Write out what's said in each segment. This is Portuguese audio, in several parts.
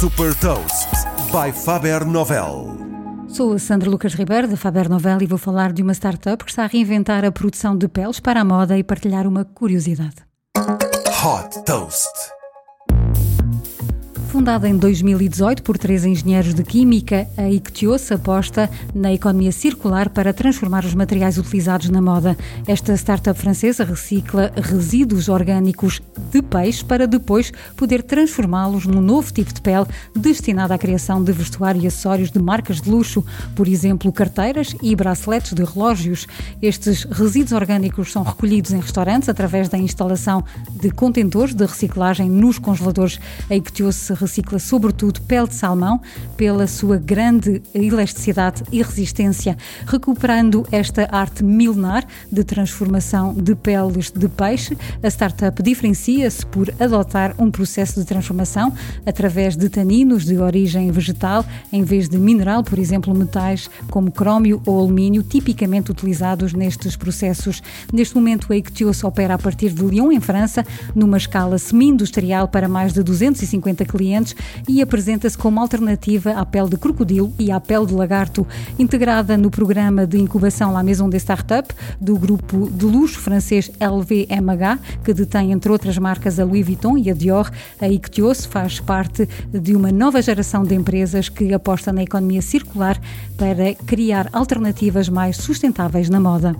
Super Toast by Faber Novel. Sou a Sandra Lucas Ribeiro da Faber Novel e vou falar de uma startup que está a reinventar a produção de peles para a moda e partilhar uma curiosidade. Hot Toast. Fundada em 2018 por três engenheiros de química, a Ictios aposta na economia circular para transformar os materiais utilizados na moda. Esta startup francesa recicla resíduos orgânicos de peixe para depois poder transformá-los num novo tipo de pele destinado à criação de vestuário e acessórios de marcas de luxo, por exemplo, carteiras e braceletes de relógios. Estes resíduos orgânicos são recolhidos em restaurantes através da instalação de contentores de reciclagem nos congeladores. A Ictios recicla sobretudo pele de salmão pela sua grande elasticidade e resistência, recuperando esta arte milenar de transformação de peles de peixe. A startup diferencia-se por adotar um processo de transformação através de taninos de origem vegetal em vez de mineral, por exemplo, metais como crómio ou alumínio, tipicamente utilizados nestes processos. Neste momento, a Ictios opera a partir de Lyon, em França, numa escala semi-industrial para mais de 250 clientes e apresenta-se como alternativa à pele de crocodilo e à pele de lagarto, integrada no programa de incubação La Maison des Startups do grupo de luxo francês LVMH, que detém entre outras marcas a Louis Vuitton e a Dior. A Ictios faz parte de uma nova geração de empresas que aposta na economia circular para criar alternativas mais sustentáveis na moda.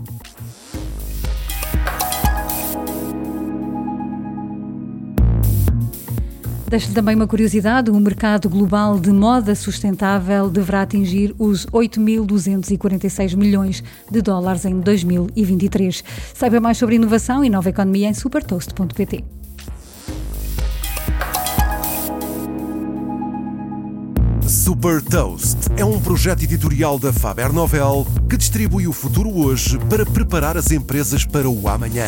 Deixo também uma curiosidade: o mercado global de moda sustentável deverá atingir os 8.246 milhões de dólares em 2023. Saiba mais sobre inovação e nova economia em supertoast.pt. Super Toast é um projeto editorial da Faber Novel que distribui o futuro hoje para preparar as empresas para o amanhã.